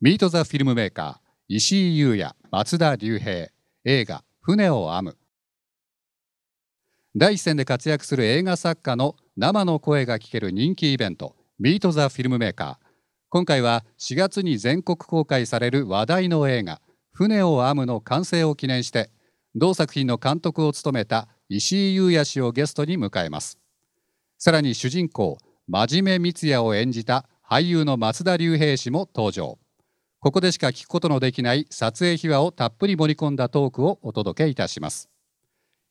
ミート・ザ・フィルムメーカー石井優也松田龍平映画「船を編む」第一線で活躍する映画作家の生の声が聞ける人気イベント「ミート・ザ・フィルムメーカー」今回は4月に全国公開される話題の映画「船を編む」の完成を記念して同作品の監督を務めた石井優也氏をゲストに迎えます。さらに主人公真面目光也を演じた俳優の松田龍平氏も登場。ここでしか聞くことのできない撮影秘話をたっぷり盛り込んだトークをお届けいたします。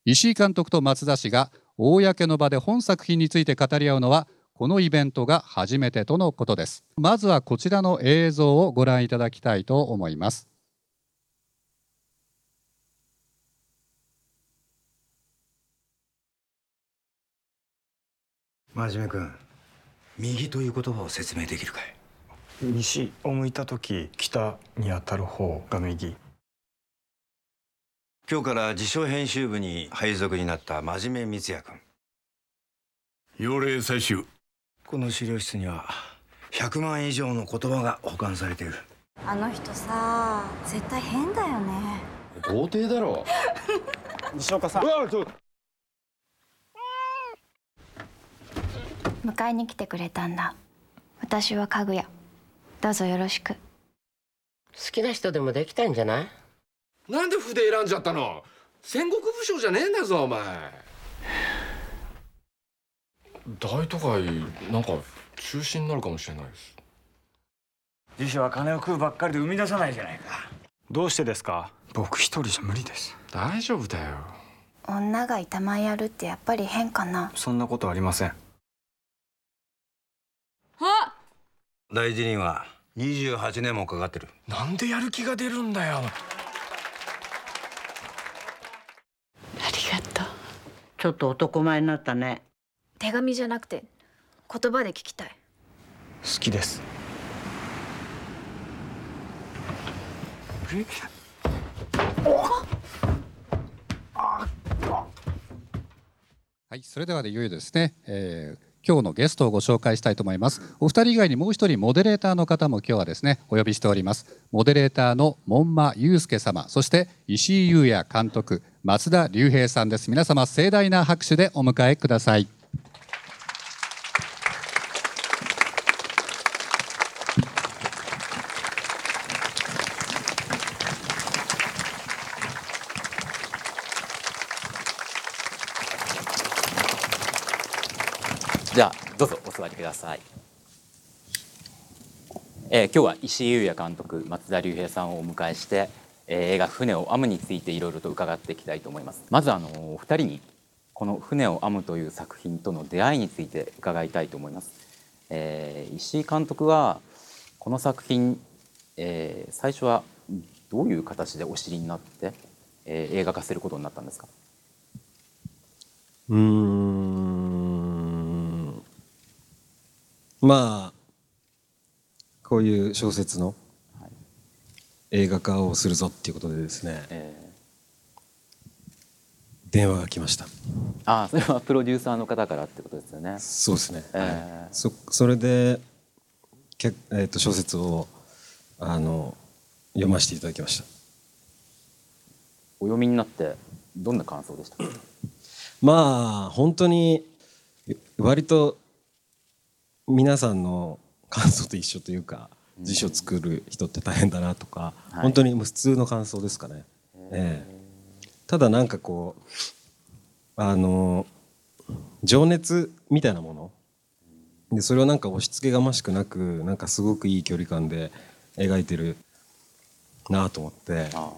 石井監督と松田氏が公の場で本作品について語り合うのはこのイベントが初めてとのことです。まずはこちらの映像をご覧いただきたいと思います。真面目君右という言葉を説明できるかい？西を向いた時北に当たる方が右。今日から自称編集部に配属になった真面目光也君。要令採集この資料室には100万以上の言葉が保管されている。あの人さ絶対変だよね。童貞だろ。西岡さん。迎えに来てくれたんだ。私は家具屋どうぞよろしく。好きな人でもできたんじゃない？なんで筆選んじゃったの？戦国武将じゃねえんだぞお前。大都会なんか中止になるかもしれないです。辞書は金を食うばっかりで生み出さないじゃないか。どうしてですか？僕一人じゃ無理です。大丈夫だよ。女が板前やるってやっぱり変かな。そんなことありませんあ大事には28年もかかってる。なんでやる気が出るんだよ。ありがとう。ちょっと男前になったね。手紙じゃなくて言葉で聞きたい。好きです。はい、それではでいよいよですね、えー今日のゲストをご紹介したいと思います。お二人以外にもう一人モデレーターの方も今日はですね、お呼びしております。モデレーターの門馬祐介様、そして石井優也監督、松田龍平さんです。皆様盛大な拍手でお迎えください。じゃあどうぞお座りください。えー今日は石井優也監督松田龍平さんをお迎えして、えー映画「船を編む」についていろいろと伺っていきたいと思います。まずあのお二人にこの「船を編む」という作品との出会いについて伺いたいと思います、えー石井監督はこの作品、えー最初はどういう形でお知りになって、えー映画化することになったんですか？うーん。まあこういう小説の映画化をするぞっていうことでですね。え電話が来ました。ーああそれはプロデューサーの方からってことですよね。そうですね、えーそそれでけ、えー、と小説をあの読ませていただきました。お読みになってどんな感想でしたか？まあ本当に割と皆さんの感想と一緒というか辞書作る人って大変だなとか、はい。本当にもう普通の感想ですかね、ええ。ただなんかこうあの情熱みたいなものでそれをなんか押し付けがましくなくなんかすごくいい距離感で描いてるなと思ってあ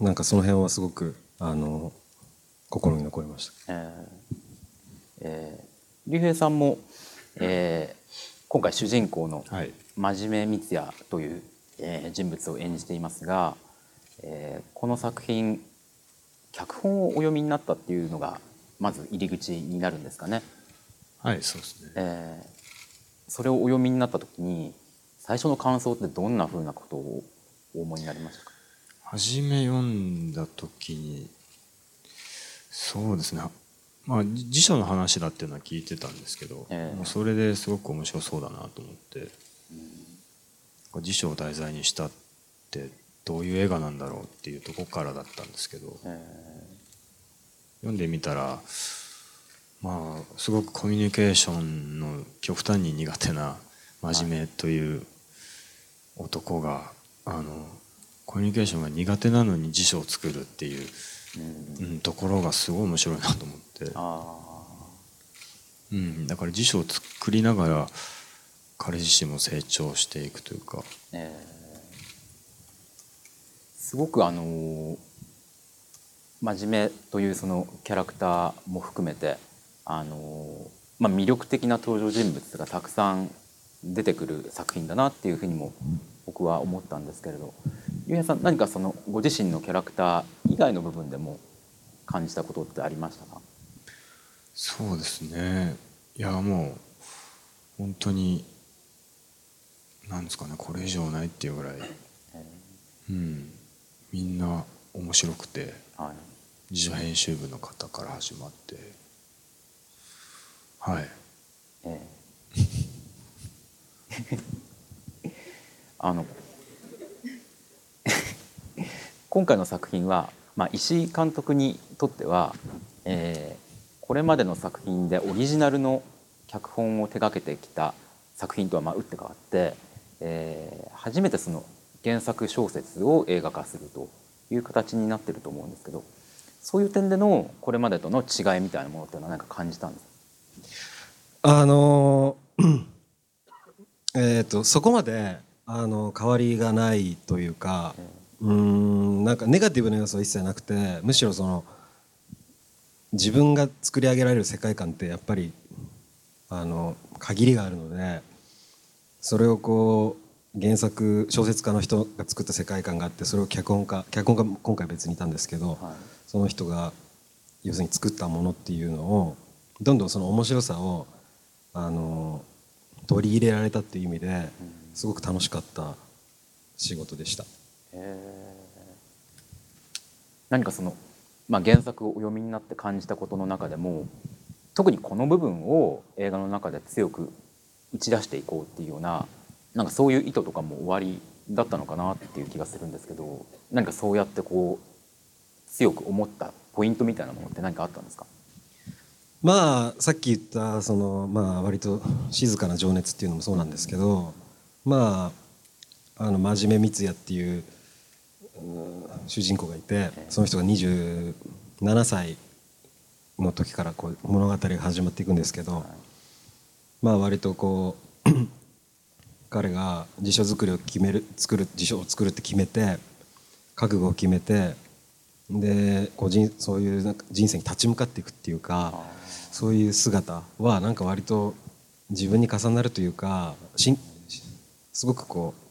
なんかその辺はすごくあの心に残りました。ー。えー。えー竜兵さんも、えー今回主人公のはい。真面目光也という、えー人物を演じていますが、えーこの作品脚本をお読みになったっていうのがまず入り口になるんですかね。はいそうですね。えーそれをお読みになった時に最初の感想ってどんなふうなことをお思いになりましたか？初め読んだ時にそうですねまあじ辞書の話だっていうのは聞いてたんですけど、ええ。もうそれですごく面白そうだなと思って、辞書を題材にしたってどういう映画なんだろうっていうとこからだったんですけど、読んでみたらまあすごくコミュニケーションの極端に苦手な真面目という男が、あのコミュニケーションが苦手なのに辞書を作るっていう、うんところがすごい面白いなと思って、うん、だから辞書を作りながら彼自身も成長していくというか。えー。すごくあのー真面目というそのキャラクターも含めてあのーまあ、魅力的な登場人物がたくさん出てくる作品だなっていうふうにも僕は思ったんですけれどゆうへいさん何かそのご自身のキャラクター以外の部分でも感じたことってありましたか？そうですね。いやもう本当になんですかねこれ以上ないっていうぐらい、うん、みんな面白くて、はい、自主編集部の方から始まってはい。ええ。あの 今回の作品は、まあ、石井監督にとっては、えーこれまでの作品でオリジナルの脚本を手掛けてきた作品とはまあ打って変わって、えー初めてその原作小説を映画化するという形になってると思うんですけどそういう点でのこれまでとの違いみたいなものっていうのは何か感じたんですか？あのーえっとそこまであの変わりがないというかうーんなんかネガティブな要素は一切なくてむしろその自分が作り上げられる世界観ってやっぱりあの限りがあるのでそれをこう原作小説家の人が作った世界観があってそれを脚本家脚本家今回別にいたんですけど、その人が要するに作ったものっていうのをどんどんその面白さをあの取り入れられたっていう意味ですごく楽しかった仕事でした。何かその、まあ、原作をお読みになって感じたことの中でも特にこの部分を映画の中で強く打ち出していこうっていうようななんかそういう意図とかも終わりだったのかなっていう気がするんですけど何かそうやってこう強く思ったポイントみたいなものって何かあったんですか？まあさっき言ったそのまあ割と静かな情熱っていうのもそうなんですけどまああの真面目光也っていう主人公がいてその人が27歳の時からこう物語が始まっていくんですけどまあ割とこう 彼が辞書作りを決める作る辞書を作るって決めて覚悟を決めてでこう人そういうなんか人生に立ち向かっていくっていうかそういう姿はなんか割と自分に重なるというかしんすごくこう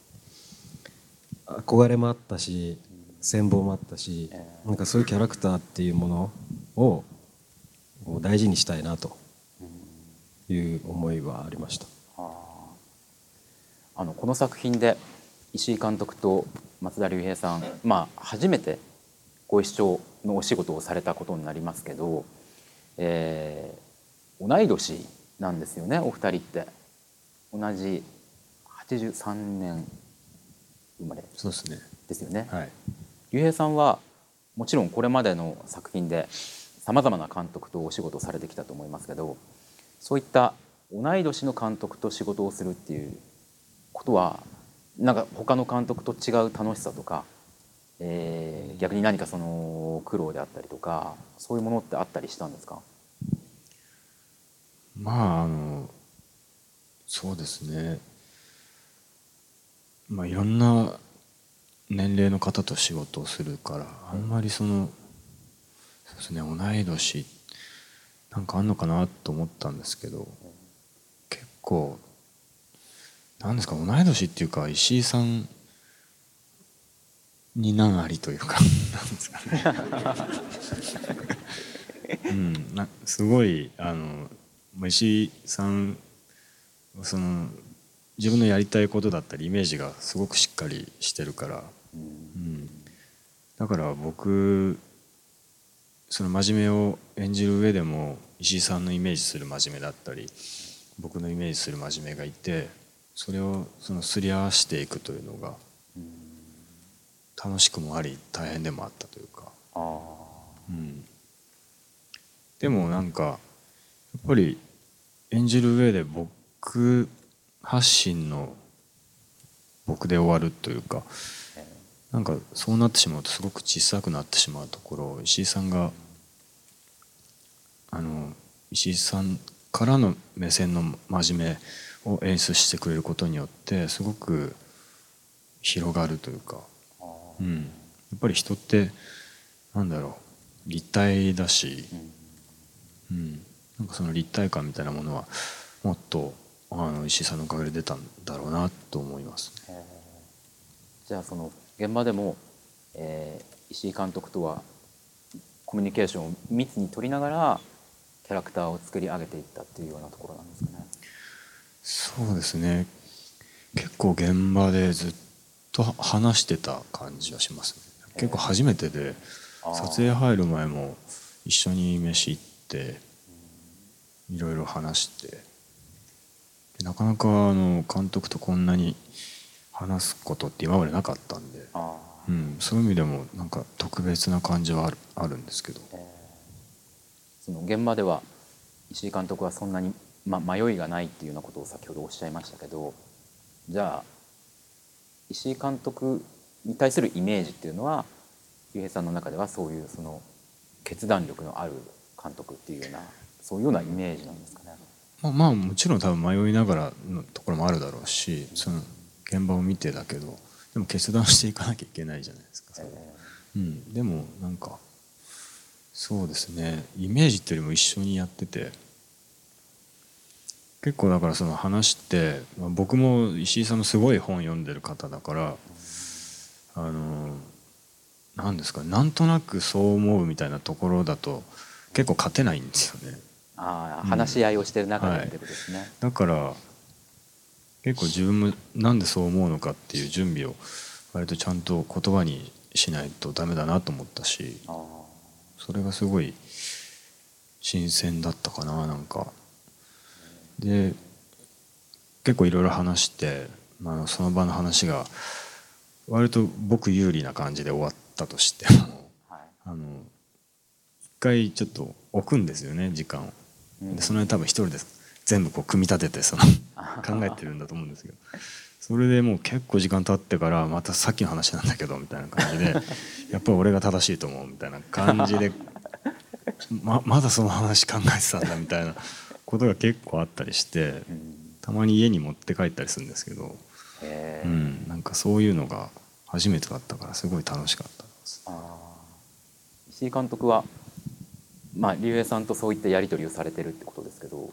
憧れもあったし羨望もあったしなんかそういうキャラクターっていうものを大事にしたいなという思いはありました。あのこの作品で石井監督と松田龍平さん、まあ、初めてご一緒のお仕事をされたことになりますけど、えー同い年なんですよねお二人って。同じ83年そうですね。ですよね。はい。龍平さんはもちろんこれまでの作品でさまざまな監督とお仕事をされてきたと思いますけどそういった同い年の監督と仕事をするっていうことはなんか他の監督と違う楽しさとか、えー逆に何かその苦労であったりとかそういうものってあったりしたんですか？まああのそうですね。まあいろんな年齢の方と仕事をするからあんまりそのそうですね同い年なんかあんのかなと思ったんですけど結構なんですか同い年っていうか石井さんに何ありというかなんですかね。うん、なすごいあのまあ石井さんその自分のやりたいことだったりイメージがすごくしっかりしてるから、うん、だから僕その真面目を演じる上でも石井さんのイメージする真面目だったり僕のイメージする真面目がいてそれをそのすり合わしていくというのが楽しくもあり大変でもあったというか、うん、でもなんかやっぱり演じる上で僕発信の僕で終わるというかなんかそうなってしまうとすごく小さくなってしまうところを石井さんがあの石井さんからの目線の真面目を演出してくれることによってすごく広がるというか、うん、やっぱり人ってなんだろう立体だし、うん、なんかその立体感みたいなものはもっとあの石井さんのおかげで出たんだろうなと思います。ね。じゃあその現場でも、えー石井監督とはコミュニケーションを密に取りながらキャラクターを作り上げていったっていうようなところなんですかね。そうですね。結構現場でずっと話してた感じはしますね。結構初めてで撮影入る前も一緒に飯行っていろいろ話してでなかなかあの監督とこんなに話すことって今までなかったんで、うん、そういう意味でもなんか特別な感じはあるあるんですけど。その現場では石井監督はそんなに、ま、迷いがないっていうようなことを先ほどおっしゃいましたけどじゃあ石井監督に対するイメージっていうのは竜兵さんの中ではそういうその決断力のある監督っていうようなそういうようなイメージなんですかね。まあ、まあもちろん多分迷いながらのところもあるだろうしその現場を見てだけどでも決断していかなきゃいけないじゃないですか、うん、でもなんかそうですね。イメージっていうよりも一緒にやってて結構だからその話って、まあ、僕も石井さんのすごい本読んでる方だからあのなんですかなんとなくそう思うみたいなところだと結構勝てないんですよね。ああ話し合いをしてる中でってことですね。だから結構自分もなんでそう思うのかっていう準備を割とちゃんと言葉にしないとダメだなと思ったしそれがすごい新鮮だったかななんか。で結構いろいろ話して、まあ、その場の話が割と僕有利な感じで終わったとしても、あの一回ちょっと置くんですよね時間を。でその辺多分一人で全部こう組み立ててその 考えてるんだと思うんですけど。それでもう結構時間経ってからまたさっきの話なんだけどみたいな感じで やっぱり俺が正しいと思うみたいな感じで ままだその話考えてたんだみたいなことが結構あったりしてたまに家に持って帰ったりするんですけど、うん、なんかそういうのが初めてだったからすごい楽しかったです。石井監督は？まあ竜兵さんとそういったやり取りをされてるってことですけど、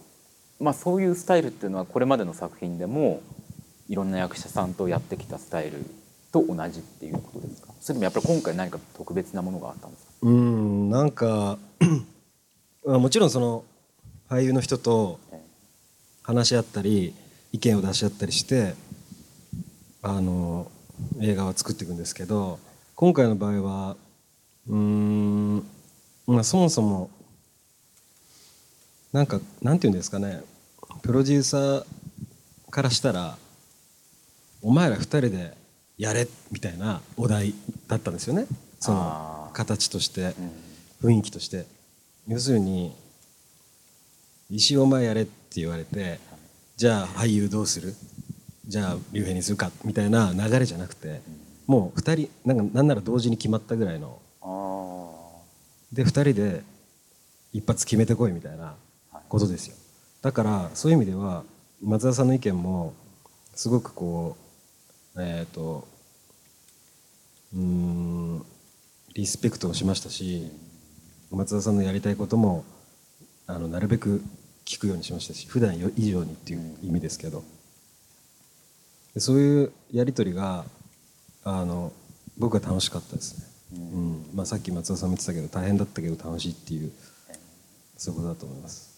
まあ、そういうスタイルっていうのはこれまでの作品でもいろんな役者さんとやってきたスタイルと同じっていうことですか？それともやっぱり今回何か特別なものがあったんですか？うんなんか まあもちろんその俳優の人と話し合ったり意見を出し合ったりしてあの映画は作っていくんですけど今回の場合はうーん、まあ、そもそもなんかなんていうんですかね。プロデューサーからしたらお前ら二人でやれみたいなお題だったんですよね。その形として雰囲気として。要するに「石井お前やれ」って言われてじゃあ俳優どうする？じゃあ竜兵にするか？みたいな流れじゃなくてもう二人なんかなんなら同時に決まったぐらいので二人で一発決めてこいみたいなことですよ。だからそういう意味では松田さんの意見もすごくこうえっ、とうーんリスペクトをしましたし松田さんのやりたいこともあのなるべく聞くようにしましたし普段よ以上にっていう意味ですけど。でそういうやり取りがあの僕は楽しかったですね、うん。まあ、さっき松田さんも言ってたけど大変だったけど楽しいっていうそういうことだと思います。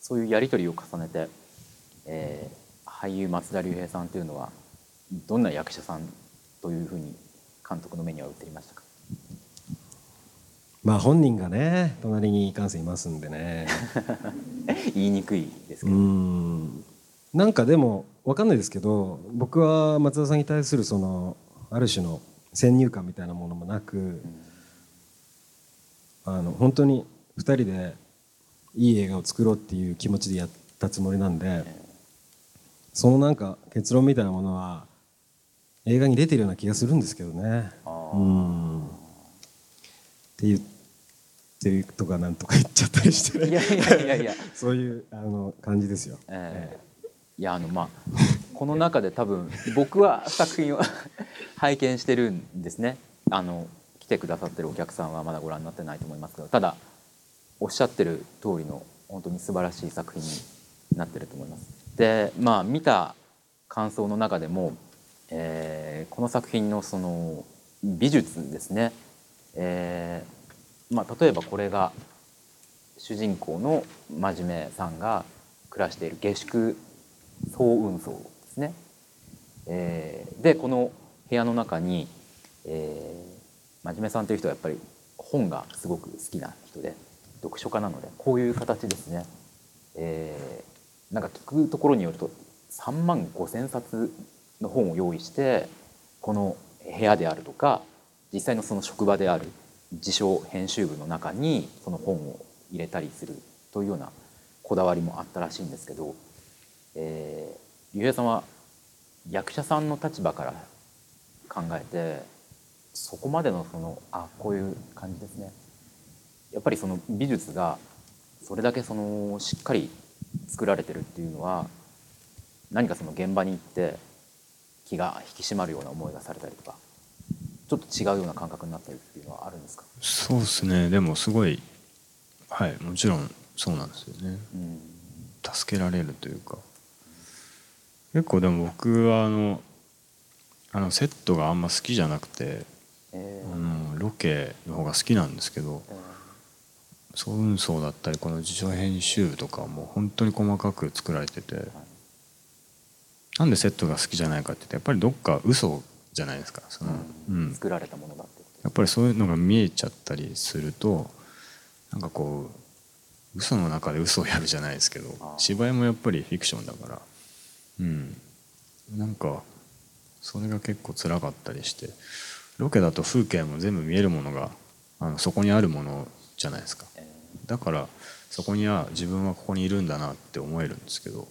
そういうやり取りを重ねて、えー俳優松田龍平さんというのはどんな役者さんというふうに監督の目には映りましたか？まあ本人がね隣にいかんせんいますんでね。言いにくいですけうど、ん。なんかでも分かんないですけど僕は松田さんに対するそのある種の先入観みたいなものもなく、あの本当に2人でいい映画を作ろうっていう気持ちでやったつもりなんで、そのなんか結論みたいなものは映画に出てるような気がするんですけどね。うん。って言ってるとかなんとか言っちゃったりして、ね、いやいやいやいや。そういうあの感じですよ。えーいやあのまあこの中で多分僕は作品を 拝見してるんですねあの来てくださってるお客さんはまだご覧になってないと思いますけどただおっしゃってる通りの本当に素晴らしい作品になってると思います。でまあ見た感想の中でも、えーこの作品のその美術ですね、えーまあ、例えばこれが主人公の真面目さんが暮らしている下宿総運送ですね。えーでこの部屋の中に、えー、真面目さんという人はやっぱり本がすごく好きな人で読書家なのでこういう形ですね。えーなんか聞くところによると3万5千冊の本を用意してこの部屋であるとか実際のその職場である自称編集部の中にその本を入れたりするというようなこだわりもあったらしいんですけど、えー、竜兵さんは役者さんの立場から考えてそこまでのそのあこういう感じですね。やっぱりその美術がそれだけそのしっかり作られてるっていうのは何かその現場に行って気が引き締まるような思いがされたりとかちょっと違うような感覚になったりっていうのはあるんですか、そうですね。でもすごいはいもちろんそうなんですよね。うん。助けられるというか結構でも僕はあのあのセットがあんま好きじゃなくてえあのロケの方が好きなんですけどー。え総運送だったりこの自助編集部とかはもう本当に細かく作られててなんでセットが好きじゃないかって言ってやっぱりどっか嘘じゃないですかその、うん。ー作られたものだってやっぱりそういうのが見えちゃったりするとなんかこう嘘の中で嘘をやるじゃないですけど芝居もやっぱりフィクションだからうん。なんかそれが結構辛かったりしてロケだと風景も全部見えるものがあのそこにあるものじゃないですか。だからそこには自分はここにいるんだなって思えるんですけど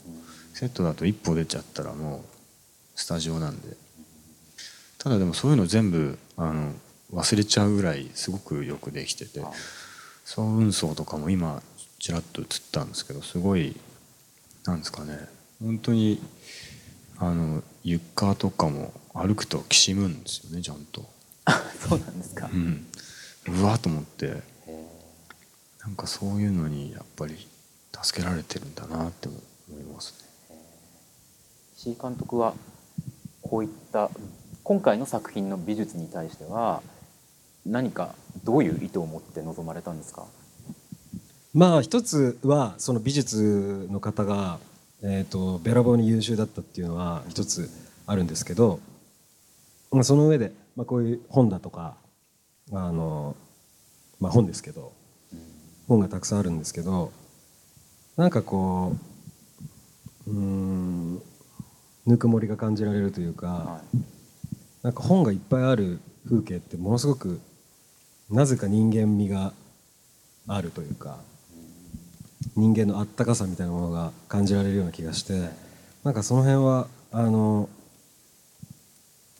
セットだと一歩出ちゃったらもうスタジオなんで。ただでもそういうの全部あの忘れちゃうぐらいすごくよくできてて総運送とかも今ちらっと映ったんですけどすごいなんですかね。本当にあの床とかも歩くときしむんですよねちゃんと。そうなんですか、うん、うわーと思って。えなんかそういうのにやっぱり助けられてるんだなって思いますね。石井監督はこういった今回の作品の美術に対しては何かどういう意図を持って臨まれたんですか？まあ一つはその美術の方が、えー、とべらぼうに優秀だったっていうのは一つあるんですけど、まあ、その上で、まあ、こういう本だとかあの、まあ、本ですけど本がたくさんあるんですけどなんかこううんぬくもりが感じられるというか、はいなんか本がいっぱいある風景ってものすごくなぜか人間味があるというか人間のあったかさみたいなものが感じられるような気がしてなんかその辺はあの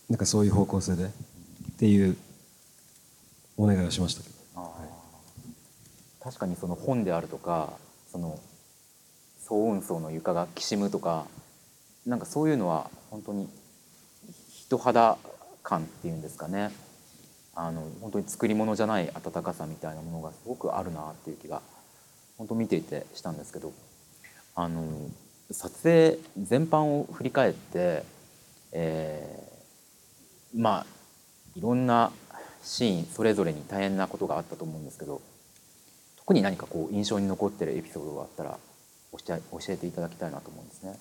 なんかそういう方向性でっていうお願いをしましたけど。あー。確かにその本であるとかその総運送の床がきしむとかなんかそういうのは本当に人肌感っていうんですかね。あの本当に作り物じゃない温かさみたいなものがすごくあるなっていう気が本当見ていてしたんですけどあの撮影全般を振り返って、えーまあいろんなシーンそれぞれに大変なことがあったと思うんですけど特に何かこう印象に残ってるエピソードがあったら教え教えていただきたいなと思うんですね。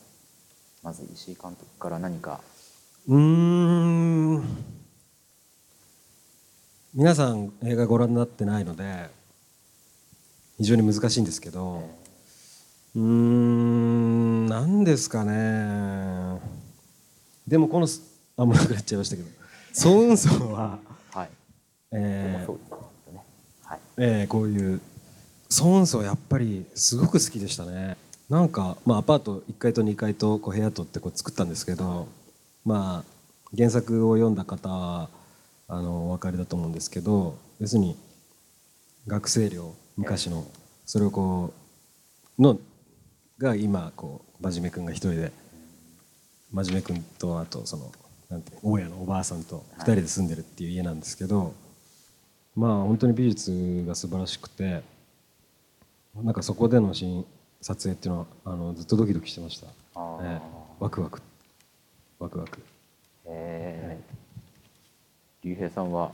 まず石井監督から何かうーん皆さん映画ご覧になってないので非常に難しいんですけどうーんなんなんですかね。でもこのあもうなくなっちゃいましたけど。ソウンソウは、はい。えーはい。えーこういうソウンソウやっぱりすごく好きでしたね。なんか、まあ、アパート1階と2階とこう部屋とってこう作ったんですけどまあ原作を読んだ方はあのお分かりだと思うんですけど要するに学生寮昔の。それをこうのが今こう真面目君が一人で。真面目君とあとそのなんて大家のおばあさんと二人で住んでるっていう家なんですけど、まあ本当に美術が素晴らしくてなんかそこでのシーン撮影っていうのはあのずっとドキドキしてました、ええ。ワクワク。ワクワク。えー。竜兵さんは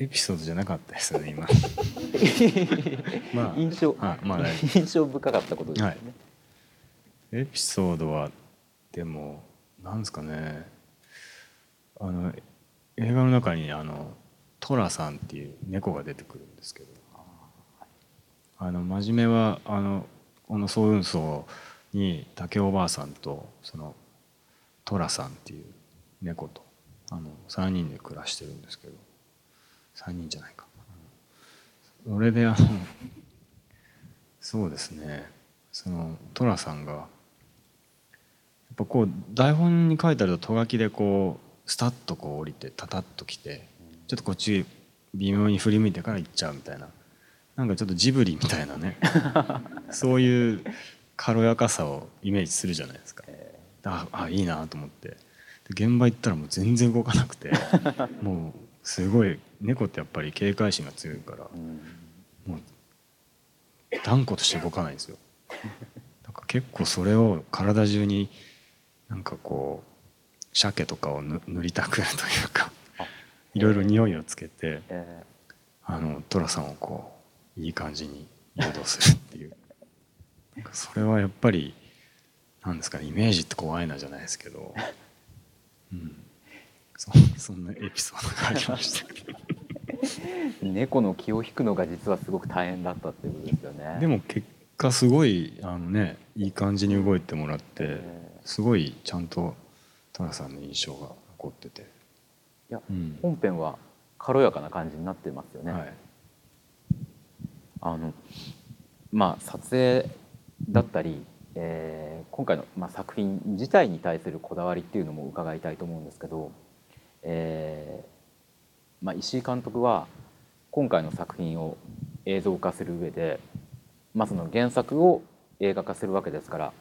エピソードじゃなかったですよね今。まあ印象、はいまあね印象深かったことですよね、はい。エピソードはでもなんですかね。あの映画の中にあのトラさんっていう猫が出てくるんですけど。あの真面目はあのこの総運送に竹おばあさんとそのトラさんっていう猫とあの3人で暮らしてるんですけど3人じゃないか。それであのそうですね。その寅さんがやっぱこう台本に書いてあるととがきでこうスタッとこう降りてタタッと来てちょっとこっち微妙に振り向いてから行っちゃうみたいな。なんかちょっとジブリみたいなね。そういう軽やかさをイメージするじゃないですか。ああいいなと思って。で現場行ったらもう全然動かなくて。もうすごい猫ってやっぱり警戒心が強いからもう断固として動かないんですよ。なんか結構それを体中になんかこう鮭とかをぬ塗りたくるというかいろいろ匂いをつけてえ。あの寅さんをこういい感じに誘導するっていう。それはやっぱりなんですかねイメージって怖いなじゃないですけど、うん、そそんなエピソードがありました。けどー猫の気を引くのが実はすごく大変だったっていうことですよね。でも結果すごいあのねいい感じに動いてもらってすごいちゃんと寅さんの印象が残ってて、いや、うん。本編は軽やかな感じになってますよね、はい、あのまあ撮影だったり、えー今回の、まあ、作品自体に対するこだわりっていうのも伺いたいと思うんですけど、えーまあ、石井監督は今回の作品を映像化する上で、まあ、その原作を映画化するわけですから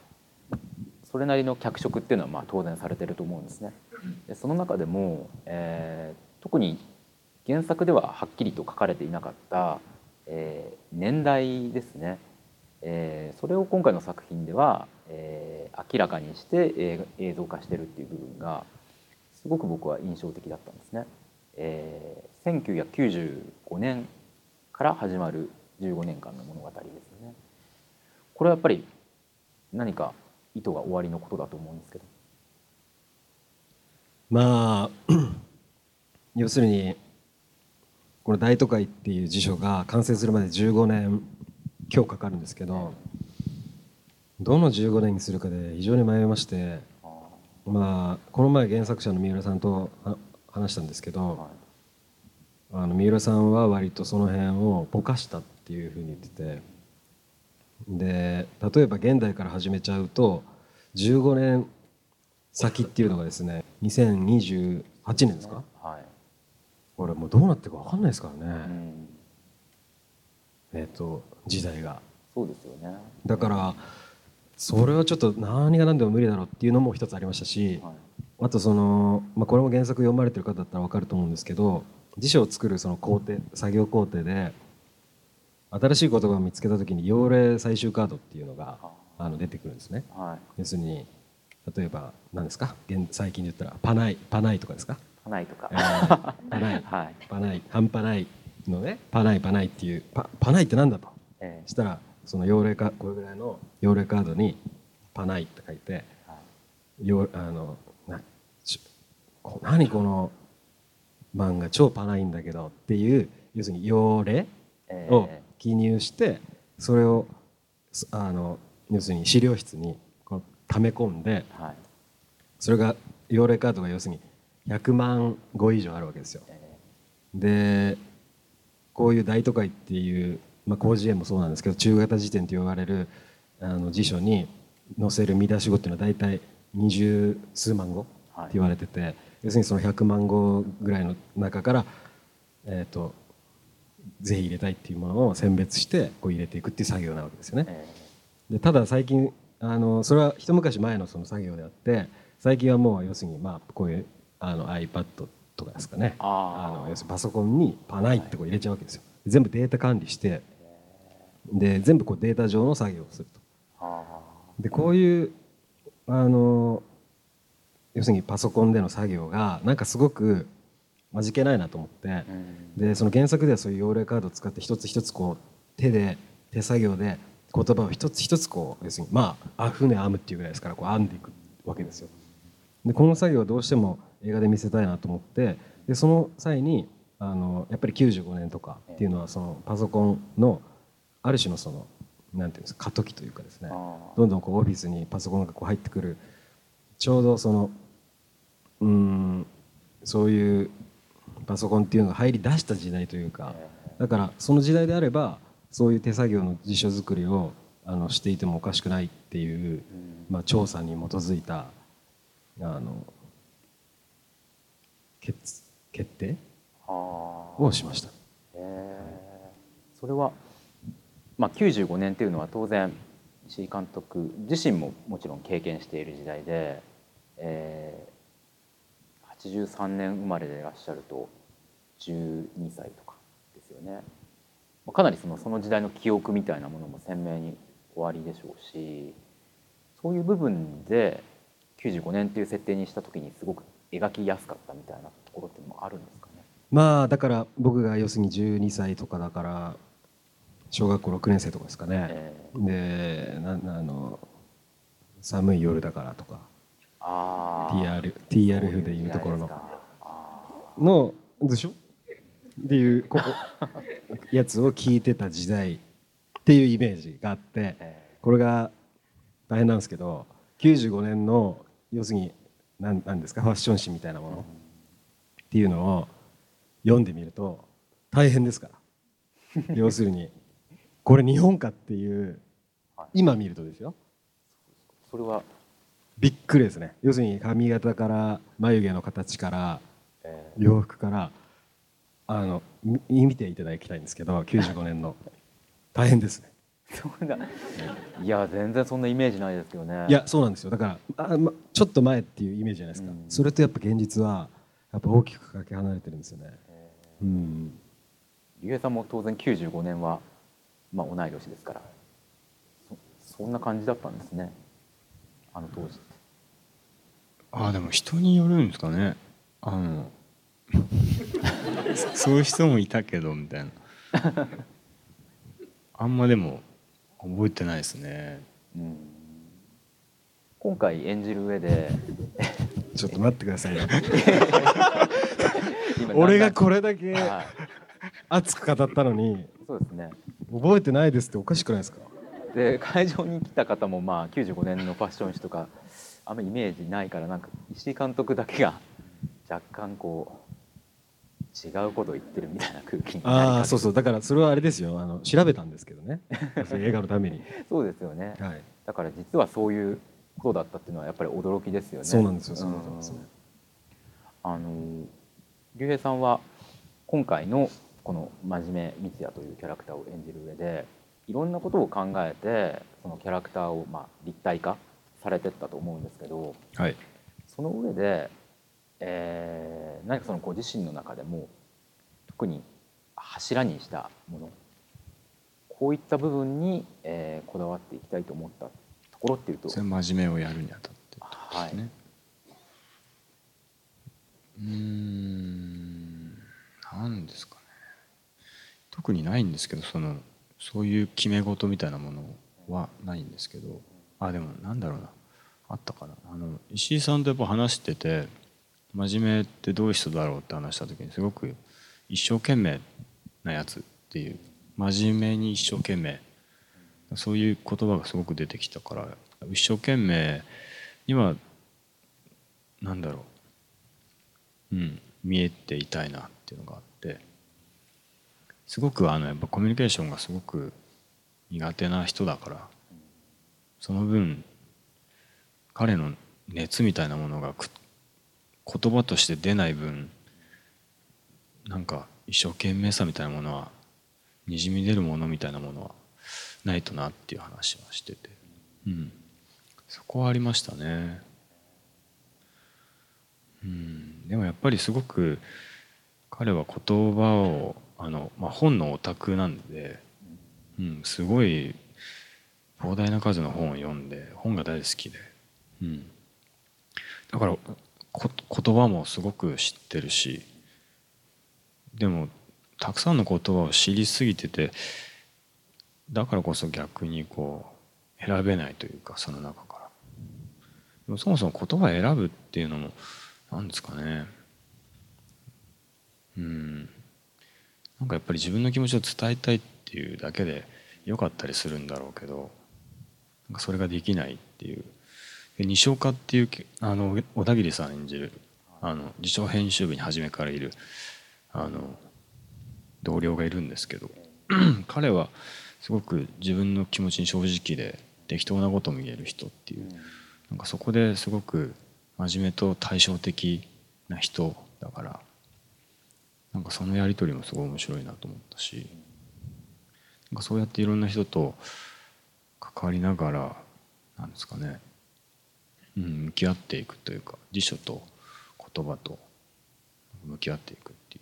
それなりの脚色っていうのはまあ当然されてると思うんですね。でその中でも、えー特に原作でははっきりと書かれていなかった、えー年代ですね、えーそれを今回の作品では、えー明らかにして映画映像化してるっていう部分がすごく僕は印象的だったんですね。えー1995年から始まる15年間の物語ですよね。これはやっぱり何か意図が終わりのことだと思うんですけど。まあ要するにこの「大都会」っていう辞書が完成するまで15年今日かかるんですけどどの15年にするかで非常に迷いましてまあこの前原作者の三浦さんとは話したんですけどあの三浦さんは割とその辺をぼかしたっていうふうに言っててで例えば現代から始めちゃうと15年先っていうのがですね2028年ですか？はい。これもうどうなってるか分かんないですからね、うん。えっ、と時代が。そうですよね。だからそれはちょっと何が何でも無理だろうっていうのも一つありましたし、はいあとその、まあ、これも原作読まれてる方だったら分かると思うんですけど辞書を作るその工程作業工程で新しい言葉を見つけた時に用例最終カードっていうのがあの出てくるんですね。はい。要するに例えば何ですか？現最近で言ったらパナイパナイとかですか？パナイとか。えーパナイ はい。パナイ半端ないのねパナイパナイっていうパパナイってなんだと？えしたらその用例かこれぐらいの用例カードに「パナイ」って書いてーはい「よあのな何この漫画超パナイんだけど」っていう要するに用例えを記入してそれをすあの要するに資料室にこう溜め込んではい。それが用例カードが要するに100万語以上あるわけですよ。でこういう大都会っていう、まあ、広辞苑もそうなんですけど中型辞典と呼ばれるあの辞書に載せる見出し語っていうのは大体二十数万語って言われてて、要するにその100万語ぐらいの中から、えー、とぜひ入れたいっていうものを選別してこう入れていくっていう作業なわけですよね。でただ最近あのそれは一昔前のその作業であって最近はもう要するにまあこういうあの iPad とかですかね。あの要するにパソコンにパナイってこう入れちゃうわけですよ。全部データ管理してで全部こうデータ上の作業をすると。でこういうあの要するにパソコンでの作業がなんかすごく味気ないなと思って。でその原作ではそういう用例カードを使って一つ一つこう手で手作業で言葉を一つ一つこう要するにまああ船編むっていうぐらいですからこう編んでいくわけですよ。でこの作業をどうしても映画で見せたいなと思ってでその際にあのやっぱり95年とかっていうのはそのパソコンのある種のそのなんていうんですか過渡期というかですね。どんどんこうオフィスにパソコンがこう入ってくる。ちょうどそのうんそういうパソコンっていうのが入り出した時代というかだからその時代であればそういう手作業の辞書作りをあのしていてもおかしくないっていう、まあ、調査に基づいたあの決決定をしました。それは、まあ、95年っていうのは当然石井監督自身ももちろん経験している時代で、えー、83年生まれでいらっしゃると12歳とかですよね。まあかなりそのその時代の記憶みたいなものも鮮明におありでしょうしそういう部分で95年っていう設定にした時にすごく描きやすかったみたいなところっていうのもあるんですかね。まあだから僕が要するに12歳とかだから小学校6年生とかですかね、でななあの寒い夜だからとか。TR TRF でいうところの。のでしょ？っていうここ。やつを聞いてた時代っていうイメージがあってこれが大変なんですけど95年の要するに何何ですか？ファッション誌みたいなもの。っていうのを読んでみると大変ですから。要するにこれ日本かっていう今見るとですよ。それは。びっくりですね。要するに髪型から眉毛の形から洋服からあのみ見ていただきたいんですけど95年の。大変ですね。そいや全然そんなイメージないですけどね。いやそうなんですよ。だからあ、ま、ちょっと前っていうイメージじゃないですか、それとやっぱ現実はやっぱ大きくかけ離れてるんですよね。うん。竜兵さんも当然95年は、まあ、同い年ですから。そそんな感じだったんですね。あの当時。ってああでも人によるんですかね。あの そういう人もいたけどみたいな。あんまでも覚えてないですね、今回演じる上で ちょっと待ってくださいよ今俺がこれだけはい。熱く語ったのに。そうですね覚えてないですっておかしくないですか？で会場に来た方もまあ95年のファッション誌とかあんまイメージないからなんか石井監督だけが若干こう違うことを言ってるみたいな空気にああそうそう。だからそれはあれですよ。あの調べたんですけどね。映画のために。そうですよね、はい。だから実はそういうことだったっていうのはやっぱり驚きですよね。そうなんですよ。そうなんですよ。あの竜兵さんは今回のこの真面目光也というキャラクターを演じる上でいろんなことを考えてそのキャラクターをまあ立体化されてったと思うんですけどはい。その上で、えー何かそのご自身の中でも特に柱にしたものこういった部分に、えーこだわっていきたいと思ったところっていうとそれ真面目をやるにあたってはい。ねうーん。なんですかね特にないんですけどそのそういう決め事みたいなものはないんですけどあでもなんだろうな。あったかな。あの石井さんとやっぱ話してて真面目ってどういう人だろうって話した時にすごく一生懸命なやつっていう真面目に一生懸命そういう言葉がすごく出てきたから一生懸命にはなんだろう、うん、見えていたいなっていうのがあって。すごくあのやっぱコミュニケーションがすごく苦手な人だからその分彼の熱みたいなものが言葉として出ない分なんか一生懸命さみたいなものはにじみ出るものみたいなものはないとなっていう話はしてて、うん、そこはありましたね。うん、でもやっぱりすごく彼は言葉をあの、まあ、本のオタクなんで、うん、すごい膨大な数の本を読んで本が大好きで、うん、だからこ言葉もすごく知ってるしでもたくさんの言葉を知りすぎててだからこそ逆にこう選べないというかその中から。でもそもそも言葉選ぶっていうのも何ですかね。うん。なんかやっぱり自分の気持ちを伝えたいっていうだけでよかったりするんだろうけどなんかそれができないっていう。西岡っていうあの小田切さん演じるあの自称編集部に初めからいるあの同僚がいるんですけど 彼はすごく自分の気持ちに正直で適当なことも言える人っていう。なんかそこですごく真面目と対照的な人だからなんかそのやり取りもすごい面白いなと思ったしなんかそうやっていろんな人と関わりながらなんですかね、うん、向き合っていくというか辞書と言葉と向き合っていくってい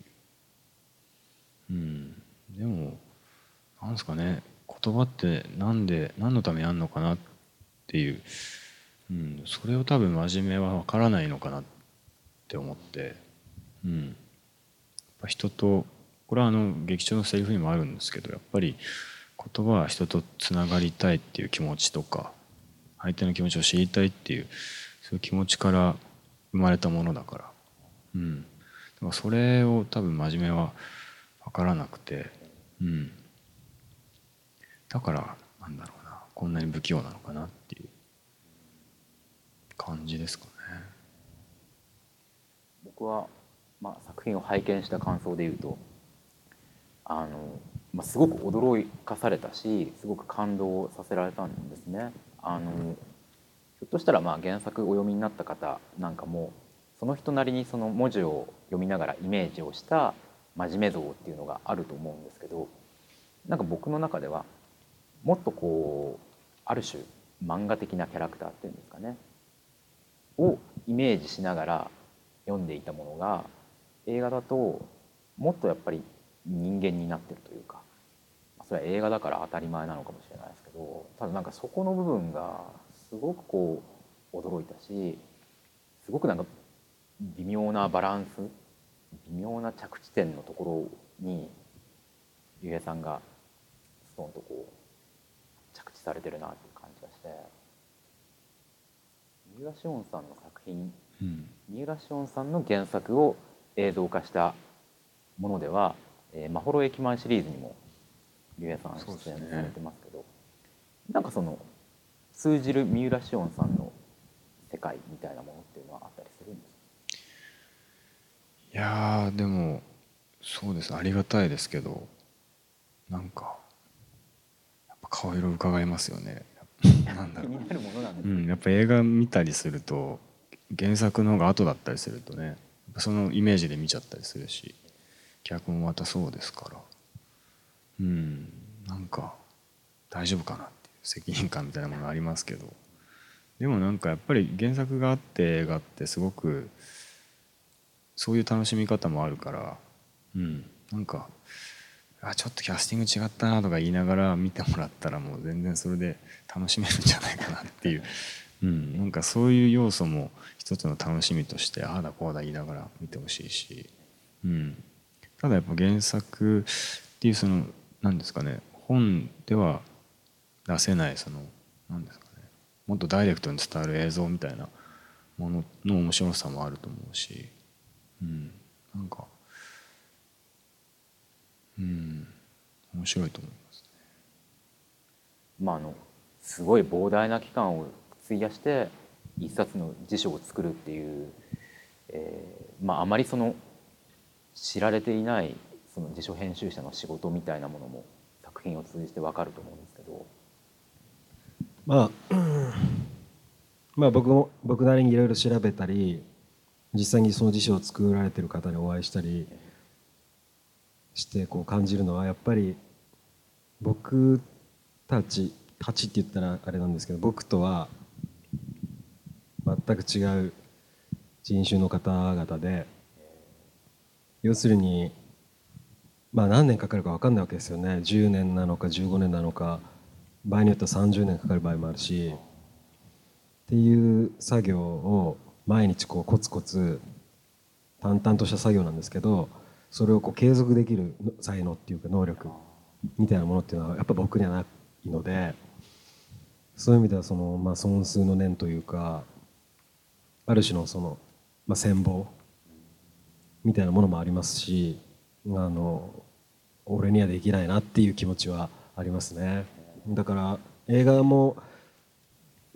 う。うんでもなんですかね言葉ってなんで何のためにあんのかなっていう、うん、それを多分真面目は分からないのかなって思って、うん、ぱ人とこれはあの劇中のセリフにもあるんですけどやっぱり言葉は人とつながりたいっていう気持ちとか相手の気持ちを知りたいっていうそういう気持ちから生まれたものだから、うん、だからそれを多分真面目は分からなくて、うん、だからなんだろうな。こんなに不器用なのかなっていう感じですかね。僕は、まあ、作品を拝見した感想で言うとあの、まあ、すごく驚かされたしすごく感動させられたんですね。あのひょっとしたらまあ原作お読みになった方なんかもその人なりにその文字を読みながらイメージをした真面目像っていうのがあると思うんですけどなんか僕の中ではもっとこうある種漫画的なキャラクターっていうんですかねをイメージしながら読んでいたものが映画だともっとやっぱり人間になってるというかそれは映画だから当たり前なのかもしれないですけどただなんかそこの部分がすごくこう驚いたしすごくなんか微妙なバランス微妙な着地点のところに竜兵さんがストーンとこう着地されてるなっていう感じがして三浦紫音さんの作品、うん。三浦紫音さんの原作を映像化したものでは「えー、まほろ駅前」シリーズにも竜兵さん出演されてますけどなんかその通じる三浦紫音さんの世界みたいなものっていうのはあったりするんですか？いやーでもそうです。ありがたいですけどなんかやっぱ顔色伺いますよね。なんだろう。気になるものなんですうん、やっぱ映画見たりすると原作の方が後だったりするとねそのイメージで見ちゃったりするし逆もまたそうですから。うんなんか大丈夫かなっていう責任感みたいなものありますけど。でもなんかやっぱり原作があって映画ってすごくそういう楽しみ方もあるからうんなんかあちょっとキャスティング違ったなとか言いながら見てもらったらもう全然それで楽しめるんじゃないかなっていう、うん、なんかそういう要素も一つの楽しみとしてああだこうだ言いながら見てほしいし、うん、ただやっぱ原作っていうその何ですかね本では出せないその何ですかねもっとダイレクトに伝わる映像みたいなものの面白さもあると思うし、うん、なんかうん。面白いと思いますね。まああのすごい膨大な期間を費やして一冊の辞書を作るっていう、えーまああまりその知られていないその辞書編集者の仕事みたいなものも作品を通じてわかると思うんですけど。まあ、まあ僕も僕なりにいろいろ調べたり実際にその辞書を作られてる方にお会いしたりしてこう感じるのはやっぱり僕たちたちって言ったらあれなんですけど僕とは全く違う人種の方々で要するにまあ何年かかるか分かんないわけですよね。10年なのか15年なのか場合によっては30年かかる場合もあるしっていう作業を毎日こうコツコツ淡々とした作業なんですけどそれをこう継続できる才能っていうか能力みたいなものっていうのはやっぱ僕にはないのでそういう意味ではその、まあ、損数の念というかある種のその、まあ、戦望みたいなものもありますしあの俺にはできないなっていう気持ちはありますね。だから映画も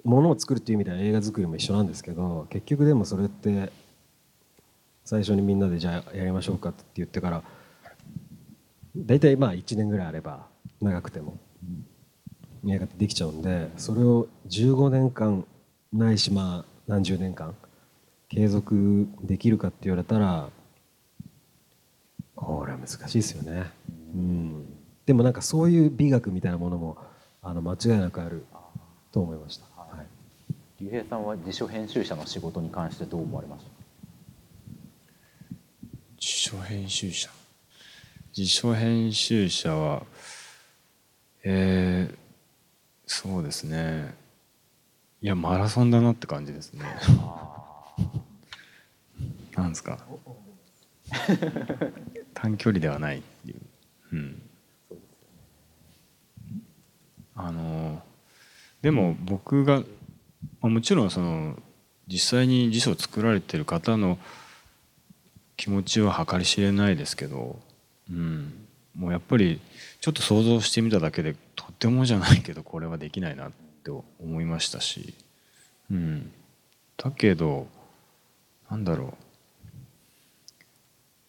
ものを作るっていう意味では映画作りも一緒なんですけど結局でもそれって最初にみんなでじゃあやりましょうかって言ってから大体まあ1年ぐらいあれば長くても映画ってできちゃうんでそれを15年間ないしまあ何十年間継続できるかって言われたらこれは難しいですよね、うん、でもなんかそういう美学みたいなものもあの間違いなくあると思いました、はい、竜兵さんは辞書編集者の仕事に関してどう思われました辞書編集者？辞書編集者はえー、そうですねいやマラソンだなって感じですね。なんですか。短距離ではないっていう、うん、あのでも僕がまあもちろんその実際に辞書を作られてる方の気持ちは計り知れないですけど、うん、もうやっぱりちょっと想像してみただけでとってもじゃないけどこれはできないなって思いましたし、うん、だけどなんだろう。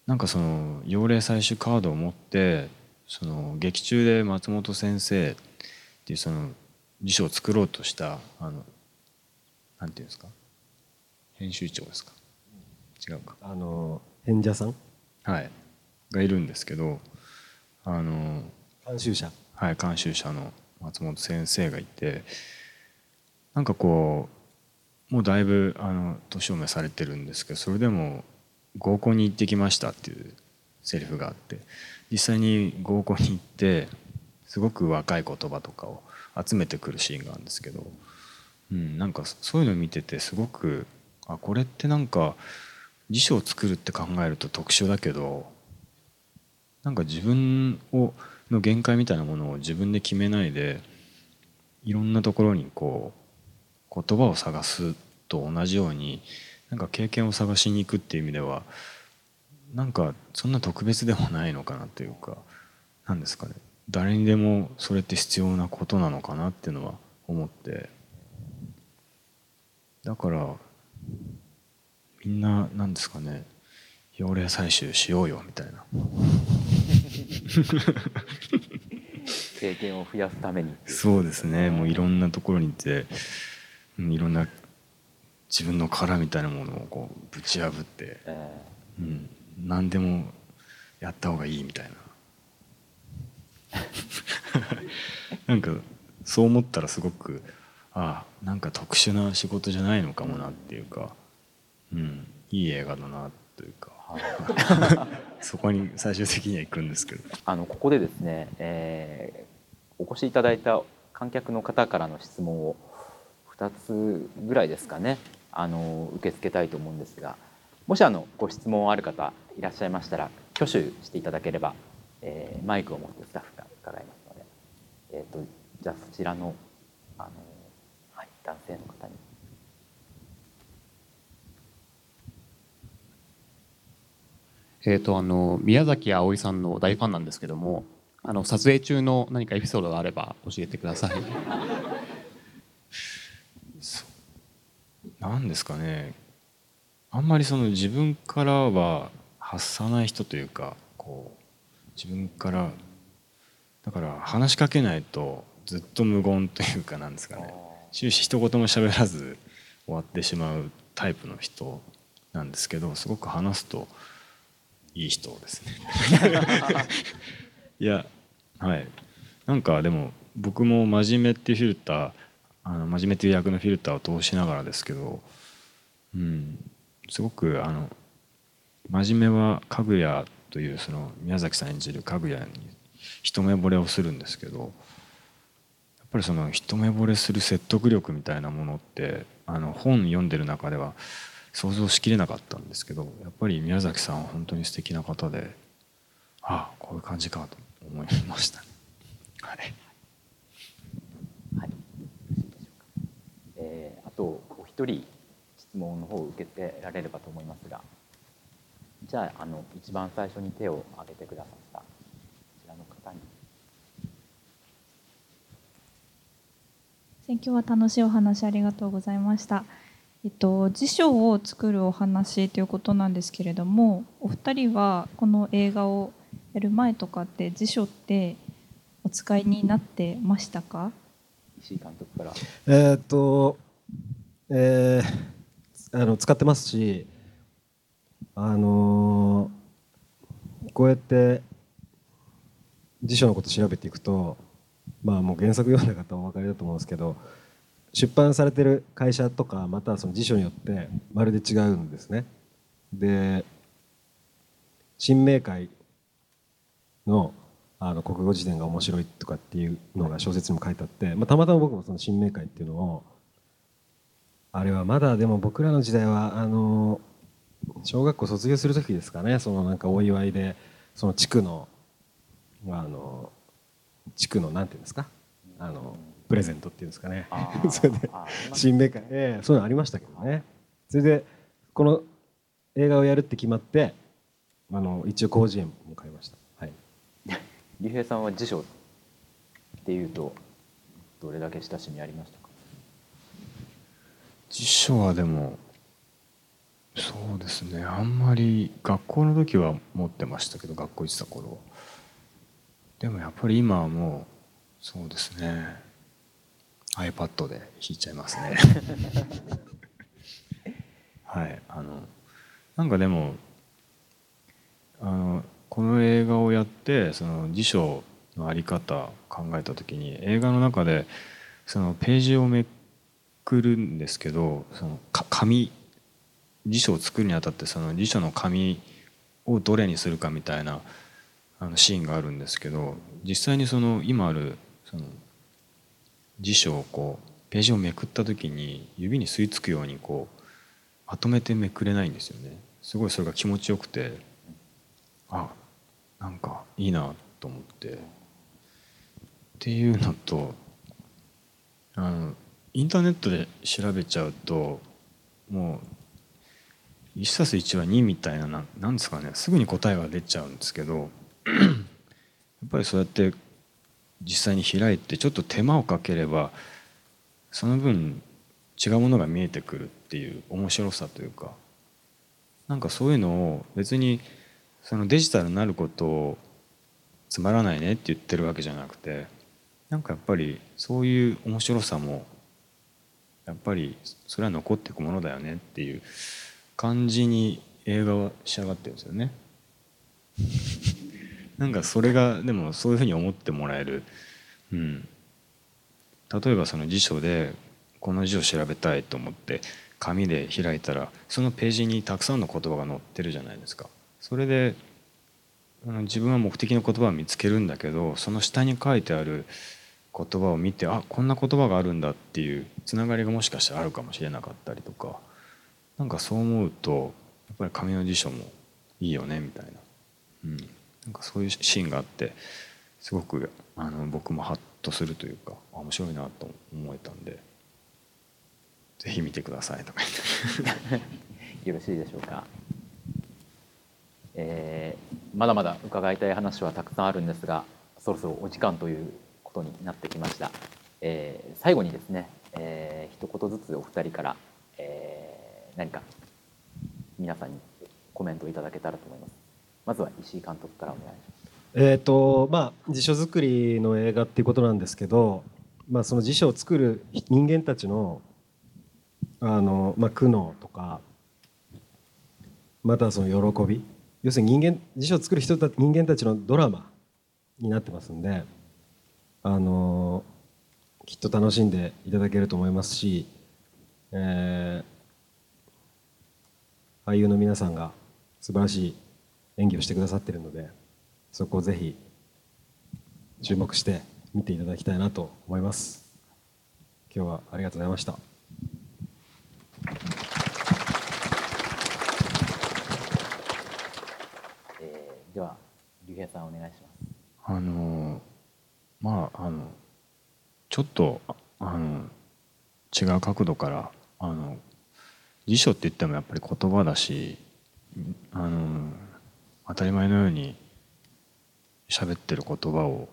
なんかその幼霊採取カードを持ってその劇中で松本先生っていうその辞書を作ろうとしたあのなんていうんですか？編集長ですか？違うか。あの演者さん？はい。がいるんですけどあの監修者。はい監修者の松本先生がいてなんかこうもうだいぶあの年を召されてるんですけどそれでも合コンに行ってきましたっていうセリフがあって実際に合コンに行ってすごく若い言葉とかを集めてくるシーンがあるんですけど、うん、なんかそういうの見ててすごくあこれってなんか辞書を作るって考えると特殊だけどなんか自分をの限界みたいなものを自分で決めないでいろんなところにこう言葉を探すと同じようになんか経験を探しに行くっていう意味ではなんかそんな特別でもないのかなというか何ですかね。誰にでもそれって必要なことなのかなっていうのは思って。だからみんな何ですかね。幼霊採集しようよみたいな。経験を増やすために。そうですね。もういろんなところに行ってうんいろんな自分の殻みたいなものをこうぶち破って、えうん、何でもやった方がいいみたいな。なんかそう思ったらすごくああなんか特殊な仕事じゃないのかもなっていうか、うん、いい映画だなというか そこに最終的には行くんですけどあのここでですね、えーお越しいただいた観客の方からの質問を2つぐらいですかねあの受け付けたいと思うんですがもしあのご質問ある方いらっしゃいましたら挙手していただければ、えーマイクを持ってスタッフが伺いますので、えー、とじゃあそちらのあの、はい、男性の方に。えー、とあの宮崎あおいさんの大ファンなんですけどもあの撮影中の何かエピソードがあれば教えてください。なんですかね。あんまりその自分からは発さない人というかこう自分からだから話しかけないとずっと無言というかなんですかね。終始一言も喋らず終わってしまうタイプの人なんですけどすごく話すといい人ですね。いやはい。なんかでも僕も真面目っていうフィルターあの真面目っていう役のフィルターを通しながらですけどうん。すごくあの真面目はかぐやというその宮崎さん演じるかぐやに一目惚れをするんですけどやっぱりその一目惚れする説得力みたいなものってあの本読んでる中では想像しきれなかったんですけどやっぱり宮崎さんは本当に素敵な方でああこういう感じかと思いましたね。はいえーあとお一人質問の方を受けてられればと思いますがじゃああの一番最初に手を挙げてくださったこちらの方に今日は楽しいお話ありがとうございました。えっと、辞書を作るお話ということなんですけれどもお二人はこの映画をやる前とかって辞書ってお使いになってましたか？石井監督から。えーっと、えーあの使ってますし、あのーこうやって辞書のこと調べていくと、まあもう原作読んだ方はお分かりだと思うんですけど、出版されてる会社とかまたはその辞書によってまるで違うんですね。で、新明会のあの国語辞典が面白いとかっていうのが小説にも書いてあって、まあ、たまたま僕もその新明会っていうのをあれはまだでも僕らの時代はあの小学校卒業する時ですかねそのなんかお祝いでその地区のあの地区のなんていうんですか？あのプレゼントっていうんですかね。それで新明会ええそういうのありましたけどね。それでこの映画をやるって決まってあの一応広辞苑も買いました。はい。竜兵さんは辞書っていうとどれだけ親しみありましたか？辞書はでもそうですね。あんまり学校の時は持ってましたけど学校行ってた頃でもやっぱり今はもうそうですね iPad で弾いちゃいますね。はいあのなんかでもあのこの映画をやってその辞書の在り方考えた時に映画の中でそのページをめくるんですけどそのか紙辞書を作るにあたってその辞書の紙をどれにするかみたいなあのシーンがあるんですけど実際にその今あるその辞書をこうページをめくった時に指に吸い付くようにこうまとめてめくれないんですよね。すごいそれが気持ちよくてあなんかいいなと思って。っていうのとあのインターネットで調べちゃうともう 1+1 は2みたいななんですかね。すぐに答えが出ちゃうんですけど やっぱりそうやって実際に開いてちょっと手間をかければその分違うものが見えてくるっていう面白さというかなんかそういうのを別にそのデジタルになることをつまらないねって言ってるわけじゃなくてなんかやっぱりそういう面白さもやっぱりそれは残っていくものだよねっていう感じに映画は仕上がってるんですよね。なんかそれがでもそういうふうに思ってもらえる、うん、例えばその辞書でこの字を調べたいと思って紙で開いたらそのページにたくさんの言葉が載ってるじゃないですか。それで自分は目的の言葉を見つけるんだけどその下に書いてある言葉を見てあこんな言葉があるんだっていうつながりがもしかしたらあるかもしれなかったりとか。なんかそう思うとやっぱり紙の辞書もいいよねみたいな、うん、なんかそういうシーンがあってすごくあの僕もハッとするというか面白いなと思えたんでぜひ見てくださいとか言って。よろしいでしょうか、えーまだまだ伺いたい話はたくさんあるんですがそろそろお時間ということになってきました、えー最後にですね、えー一言ずつお二人から、えー何か皆さんにコメントいただけたらと思います。まずは石井監督からお願いします。えーとまあ、辞書作りの映画っていうことなんですけど、まあ、その辞書を作る人間たちのあの、まあ、苦悩とかまたその喜び。要するに人間辞書を作る人た人間たちのドラマになってますんであのきっと楽しんでいただけると思いますし、えー俳優の皆さんが素晴らしい演技をしてくださっているのでそこをぜひ注目して見ていただきたいなと思います。今日はありがとうございました。えーでは竜兵さんお願いします。あのまああのちょっとああの違う角度からあの辞書って言ってもやっぱり言葉だしあの当たり前のように喋ってる言葉を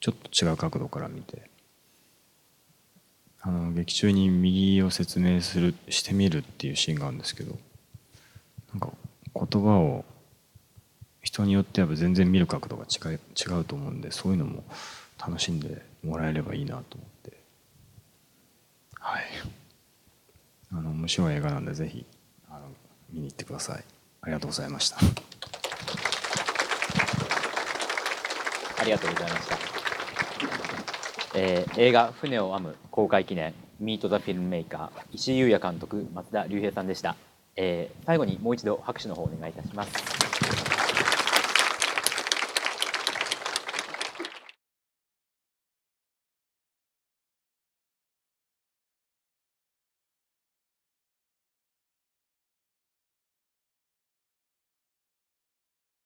ちょっと違う角度から見てあの劇中に右を説明するしてみるっていうシーンがあるんですけどなんか言葉を人によっては全然見る角度が違違うと思うんでそういうのも楽しんでもらえればいいなと思って。はい。あの面白い映画なんでぜひあの見に行ってください。ありがとうございました。ありがとうございました。えー映画「船を編む」公開記念「ミート・ザ・フィルムメーカー」石井裕也監督松田龍平さんでした、えー最後にもう一度拍手の方お願いいたします。